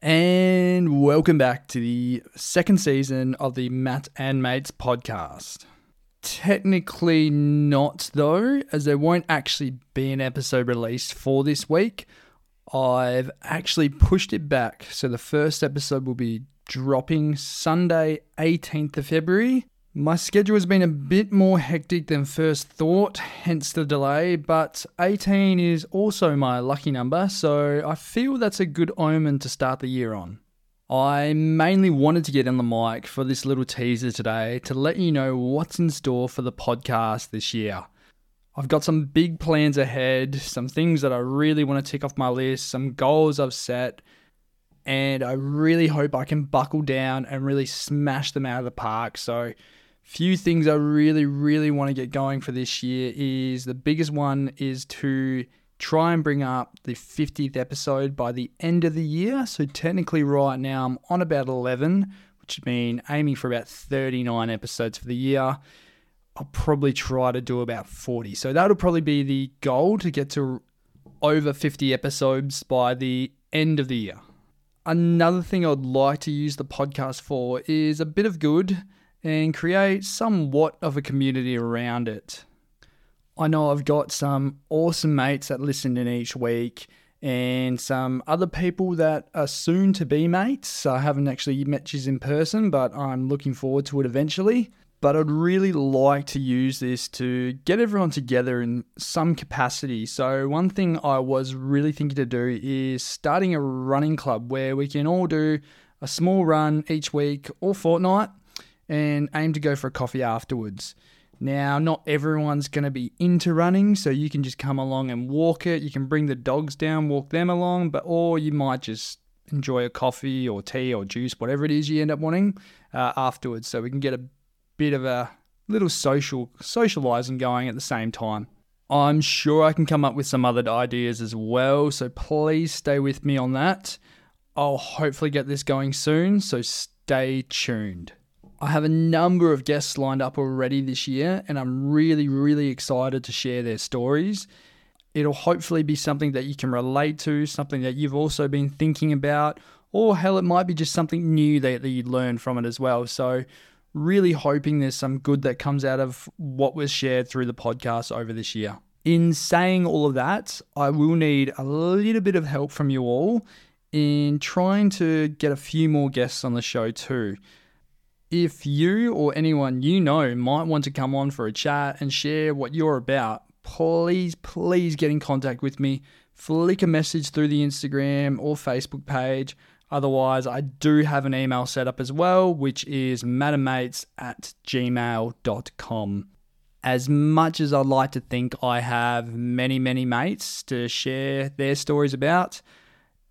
And welcome back to the second season of the Matt and Mates podcast. Technically not, though, as there won't actually be an episode released for this week. I've actually pushed it back, so the first episode will be dropping Sunday, 18th of February. My schedule has been a bit more hectic than first thought, hence the delay, but 18 is also my lucky number, so I feel that's a good omen to start the year on. I mainly wanted to get on the mic for this little teaser today to let you know what's in store for the podcast this year. I've got some big plans ahead, some things that I really want to tick off my list, some goals I've set, and I really hope I can buckle down and really smash them out of the park. So, few things I really, really want to get going for this year is the biggest one is to try and bring up the 50th episode by the end of the year. So technically, right now I'm on about 11, which has been aiming for about 39 episodes for the year. I'll probably try to do about 40. So that'll probably be the goal to get to over 50 episodes by the end of the year. Another thing I'd like to use the podcast for is a bit of good and create somewhat of a community around it. I know I've got some awesome mates that listen in each week and some other people that are soon to be mates. I haven't actually met you in person, but I'm looking forward to it eventually. But I'd really like to use this to get everyone together in some capacity. So, one thing I was really thinking to do is starting a running club where we can all do a small run each week or fortnight and aim to go for a coffee afterwards. Now, not everyone's going to be into running, so you can just come along and walk it. You can bring the dogs down, walk them along, but or you might just enjoy a coffee or tea or juice, whatever it is you end up wanting uh, afterwards. So we can get a bit of a little social socializing going at the same time. I'm sure I can come up with some other ideas as well, so please stay with me on that. I'll hopefully get this going soon, so stay tuned. I have a number of guests lined up already this year, and I'm really, really excited to share their stories. It'll hopefully be something that you can relate to, something that you've also been thinking about, or hell, it might be just something new that, that you learn from it as well. So, really hoping there's some good that comes out of what was shared through the podcast over this year. In saying all of that, I will need a little bit of help from you all in trying to get a few more guests on the show too. If you or anyone you know might want to come on for a chat and share what you're about, please, please get in contact with me. Flick a message through the Instagram or Facebook page. Otherwise, I do have an email set up as well, which is mattandmates at gmail.com. As much as I'd like to think I have many, many mates to share their stories about,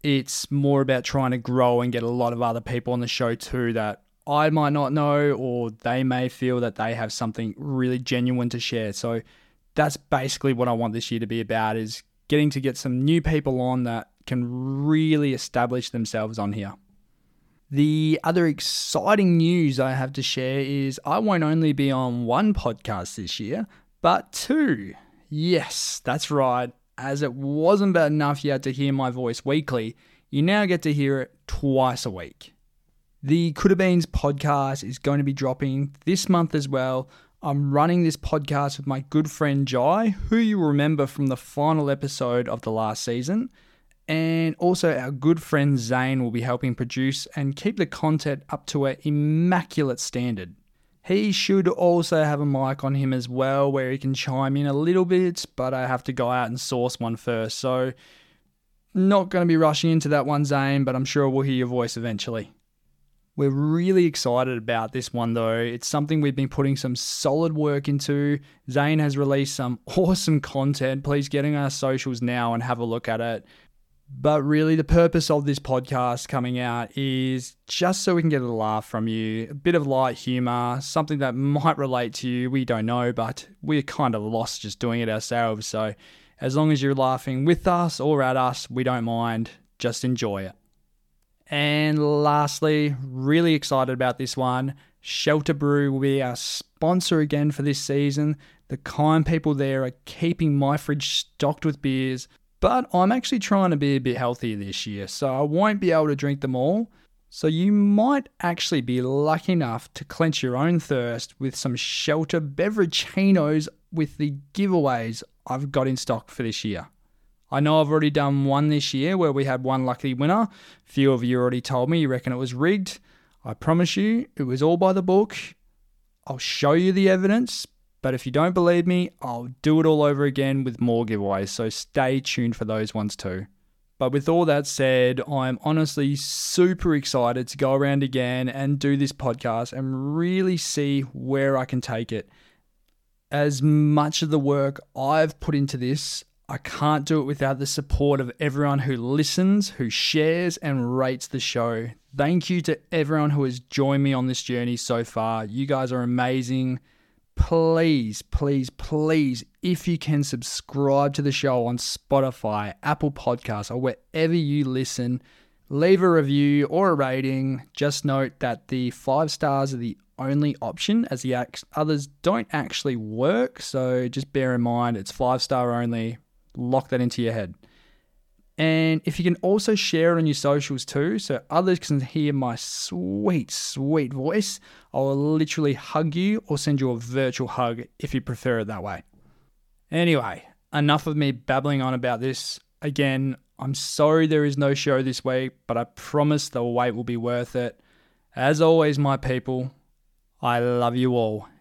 it's more about trying to grow and get a lot of other people on the show too that I might not know, or they may feel that they have something really genuine to share. So that's basically what I want this year to be about is getting to get some new people on that can really establish themselves on here. The other exciting news I have to share is I won't only be on one podcast this year, but two. Yes, that's right. As it wasn't bad enough you had to hear my voice weekly, you now get to hear it twice a week. The Coulda Beans podcast is going to be dropping this month as well. I'm running this podcast with my good friend Jai, who you remember from the final episode of the last season. And also, our good friend Zane will be helping produce and keep the content up to an immaculate standard. He should also have a mic on him as well, where he can chime in a little bit, but I have to go out and source one first. So, not going to be rushing into that one, Zane, but I'm sure we'll hear your voice eventually. We're really excited about this one though. It's something we've been putting some solid work into. Zane has released some awesome content. Please get on our socials now and have a look at it. But really, the purpose of this podcast coming out is just so we can get a laugh from you, a bit of light humor, something that might relate to you. We don't know, but we're kind of lost just doing it ourselves. So, as long as you're laughing with us or at us, we don't mind. Just enjoy it. And lastly, really excited about this one. Shelter Brew will be our sponsor again for this season. The kind people there are keeping my fridge stocked with beers. But I'm actually trying to be a bit healthier this year, so I won't be able to drink them all. So you might actually be lucky enough to quench your own thirst with some shelter beveragechinos with the giveaways I've got in stock for this year. I know I've already done one this year where we had one lucky winner. A few of you already told me you reckon it was rigged. I promise you, it was all by the book. I'll show you the evidence, but if you don't believe me, I'll do it all over again with more giveaways, so stay tuned for those ones too. But with all that said, I'm honestly super excited to go around again and do this podcast and really see where I can take it. As much of the work I've put into this, I can't do it without the support of everyone who listens, who shares, and rates the show. Thank you to everyone who has joined me on this journey so far. You guys are amazing please, please, please, if you can subscribe to the show on Spotify, Apple Podcasts, or wherever you listen, leave a review or a rating. Just note that the five stars are the only option, as the others don't actually work. So just bear in mind it's five star only. Lock that into your head. And if you can also share it on your socials too, so others can hear my sweet, sweet voice, I'll literally hug you or send you a virtual hug if you prefer it that way. Anyway, enough of me babbling on about this. Again, I'm sorry there is no show this week, but I promise the wait will be worth it. As always, my people, I love you all,